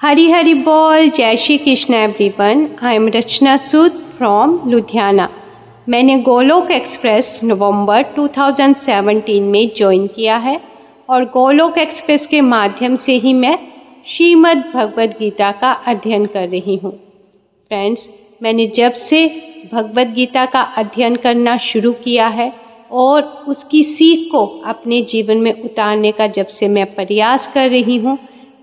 हरी हरी बोल जय Shri Krishna everyone I am Rachna Sood from Ludhiana मैंने गोलोक एक्सप्रेस नवंबर 2017 में ज्वाइन किया है और गोलोक एक्सप्रेस के माध्यम से ही मैं श्रीमद् भगवद गीता का अध्ययन कर रही हूँ। फ्रेंड्स मैंने जब से भगवद गीता का अध्ययन करना शुरू किया है और उसकी सीख को अपने जीवन में उतारने का जब से मैं प्रयास कर रही हूँ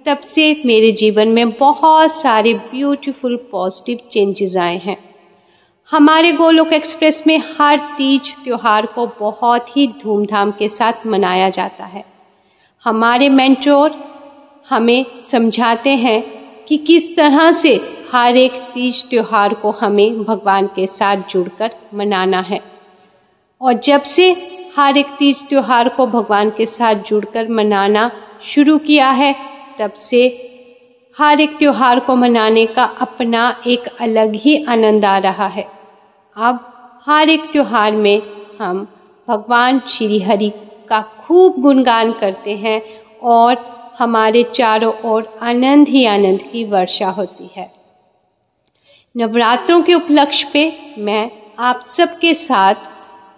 तब से मेरे जीवन में बहुत सारे ब्यूटीफुल पॉजिटिव चेंजेस आए हैं। हमारे गोलोक एक्सप्रेस में हर तीज त्यौहार को बहुत ही धूमधाम के साथ मनाया जाता है। हमारे मेंटोर हमें समझाते हैं कि किस तरह से हर एक तीज त्यौहार को हमें भगवान के साथ जुड़कर मनाना है। और जब से हर एक तीज त्यौहार को भगवान के साथ जुड़कर मनाना शुरू किया है तब से हर एक त्यौहार को मनाने का अपना एक अलग ही आनंद आ रहा है। अब हर एक त्यौहार में हम भगवान श्री हरि का खूब गुणगान करते हैं और हमारे चारों ओर आनंद ही आनंद की वर्षा होती है। नवरात्रों के उपलक्ष्य पे मैं आप सबके साथ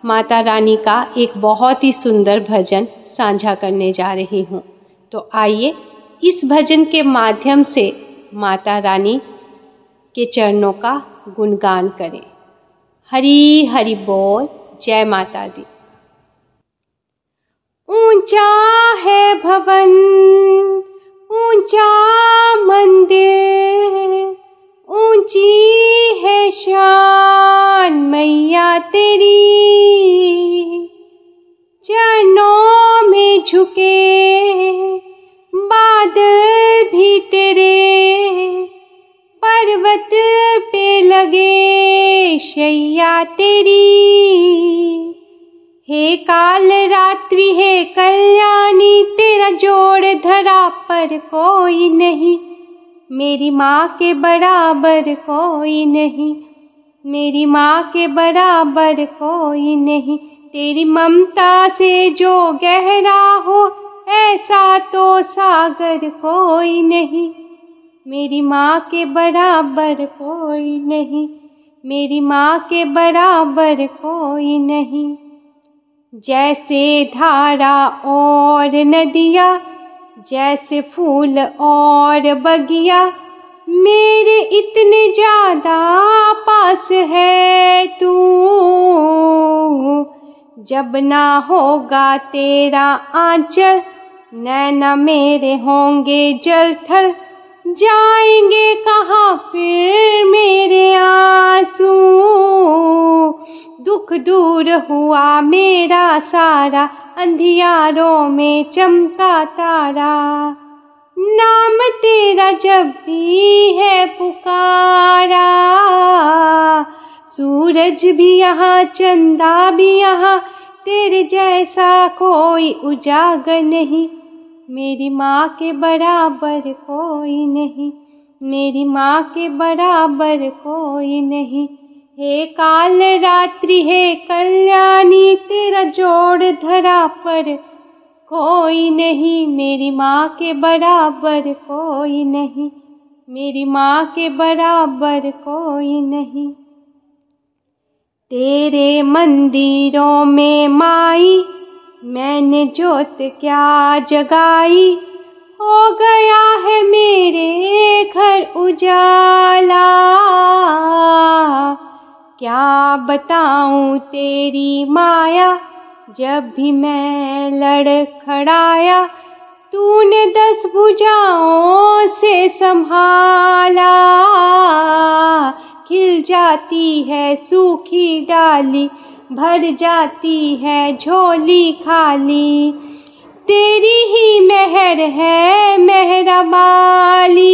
माता रानी का एक बहुत ही सुंदर भजन साझा करने जा रही हूँ। तो आइए इस भजन के माध्यम से माता रानी के चरणों का गुणगान करें। हरी हरि बोल, जय माता दी। ऊँचा है भवन, ऊँचा मंदिर, ऊँची है शान मैया तेरी। चरणों में झुके तेरे पर्वत पे लगे शैया तेरी। हे काल रात्रि, हे कल्याणी, तेरा जोड़ धरा पर कोई नहीं। मेरी माँ के बराबर कोई नहीं। मेरी माँ के बराबर कोई नहीं। तेरी ममता से जो गहरा हो ऐसा तो सागर कोई नहीं, मेरी माँ के बराबर कोई नहीं, मेरी माँ के बराबर कोई नहीं। जैसे धारा और नदिया, जैसे फूल और बगिया, मेरे इतने ज़्यादा पास है तू। जब ना होगा तेरा आंचल नैना मेरे होंगे जल थल, जाएँगे कहाँ फिर मेरे आँसू? दुख दूर हुआ मेरा सारा, अंधियारों में चमका तारा। नाम तेरा जब भी है पुकारा, सूरज भी यहाँ, चंदा भी यहाँ, तेरे जैसा कोई उजागर नहीं। मेरी माँ के बराबर कोई नहीं, मेरी माँ के बराबर कोई नहीं। हे काल रात्रि, हे कल्याणी, तेरा जोड़ धरा पर कोई नहीं। मेरी माँ के बराबर कोई नहीं, मेरी माँ के बराबर कोई नहीं। तेरे मंदिरों में माई मैंने जोत क्या जगाई? हो गया है मेरे घर उजाला। क्या बताऊँ तेरी माया? जब भी मैं लड़खड़ाया, तूने दस भुजाओं से संभाला। खिल जाती है सूखी डाली भर जाती है झोली खाली। तेरी ही मेहर है मेहरबाली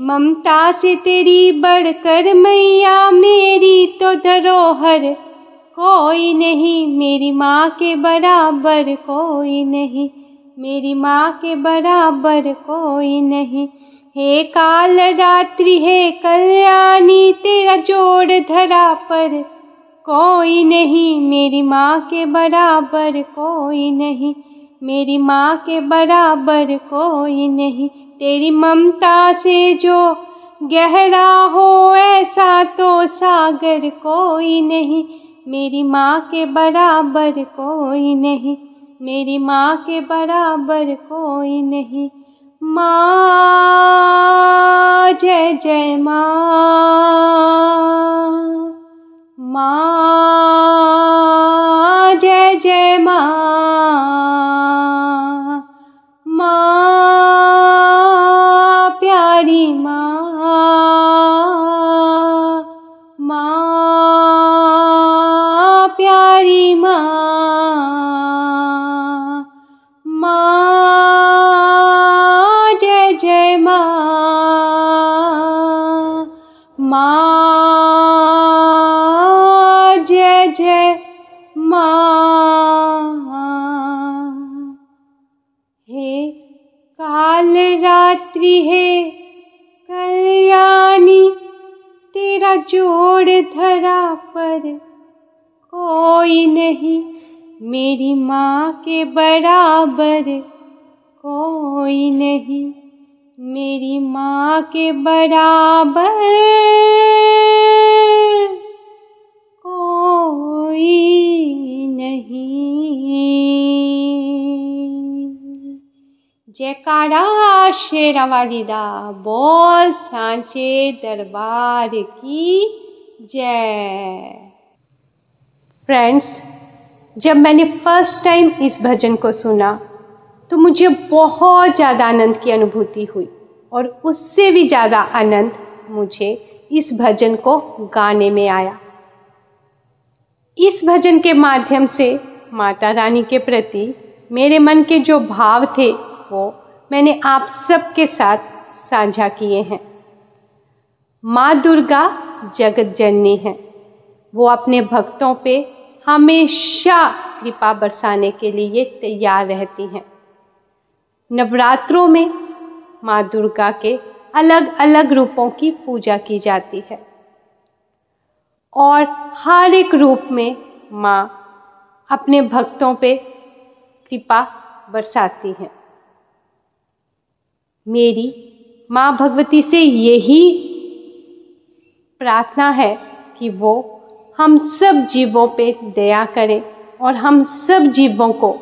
ममता से तेरी बढ़कर मैया मेरी तो धरोहर। कोई नहीं, मेरी माँ के बराबर कोई नहीं। मेरी माँ के बराबर कोई नहीं। हे काल रात्रि, हे कल्याणी, तेरा जोड़ धरा पर। कोई नहीं, मेरी माँ के बराबर कोई नहीं, मेरी माँ के बराबर कोई नहीं, तेरी ममता से जो गहरा हो ऐसा तो सागर कोई नहीं, मेरी माँ के बराबर कोई नहीं, मेरी माँ के बराबर कोई नहीं। माँ, जय जय माँ माँ जय माँ माँ, प्यारी माँ माँ, प्यारी माँ माँ, जय जय माँ माँ, जय जय जोड़ धरा पर कोई नहीं। मेरी माँ के बराबर कोई नहीं। मेरी माँ के बराबर कोई नहीं। जयकारा शेरा वालिदा बोल सांचे दरबार की जय। फ्रेंड्स जब मैंने फ़र्स्ट टाइम इस भजन को सुना तो मुझे बहुत ज़्यादा आनंद की अनुभूति हुई और उससे भी ज़्यादा आनंद मुझे इस भजन को गाने में आया। इस भजन के माध्यम से माता रानी के प्रति मेरे मन के जो भाव थे वो मैंने आप सबके साथ साझा किए हैं। माँ दुर्गा जगत जननी है। वो अपने भक्तों पे हमेशा कृपा बरसाने के लिए तैयार रहती हैं। नवरात्रों में माँ दुर्गा के अलग अलग रूपों की पूजा की जाती है। और हर एक रूप में माँ अपने भक्तों पे कृपा बरसाती हैं। मेरी माँ भगवती से यही प्रार्थना है कि वो हम सब जीवों पे दया करें और हम सब जीवों को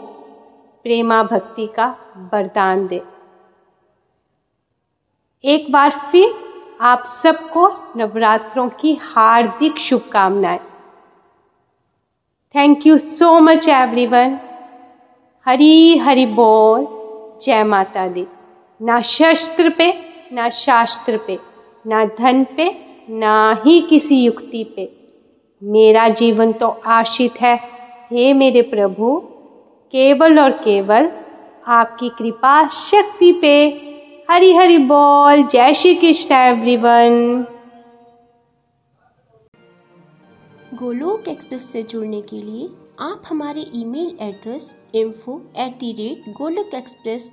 प्रेमा भक्ति का वरदान दे। एक बार फिर आप सबको नवरात्रों की हार्दिक शुभकामनाएँ। Thank you so much everyone Hari Hari बोल। जय माता दी। ना शस्त्र पे, ना शास्त्र पे, ना धन पे, ना ही किसी युक्ति पे। मेरा जीवन तो आशित है। हे मेरे प्रभु, केवल और केवल आपकी कृपा शक्ति पे। हरी हरी बोल, जय श्री कृष्ण, एवरीवन। गोलोक एक्सप्रेस से जुड़ने के लिए आप हमारे email address info at the rate Golok express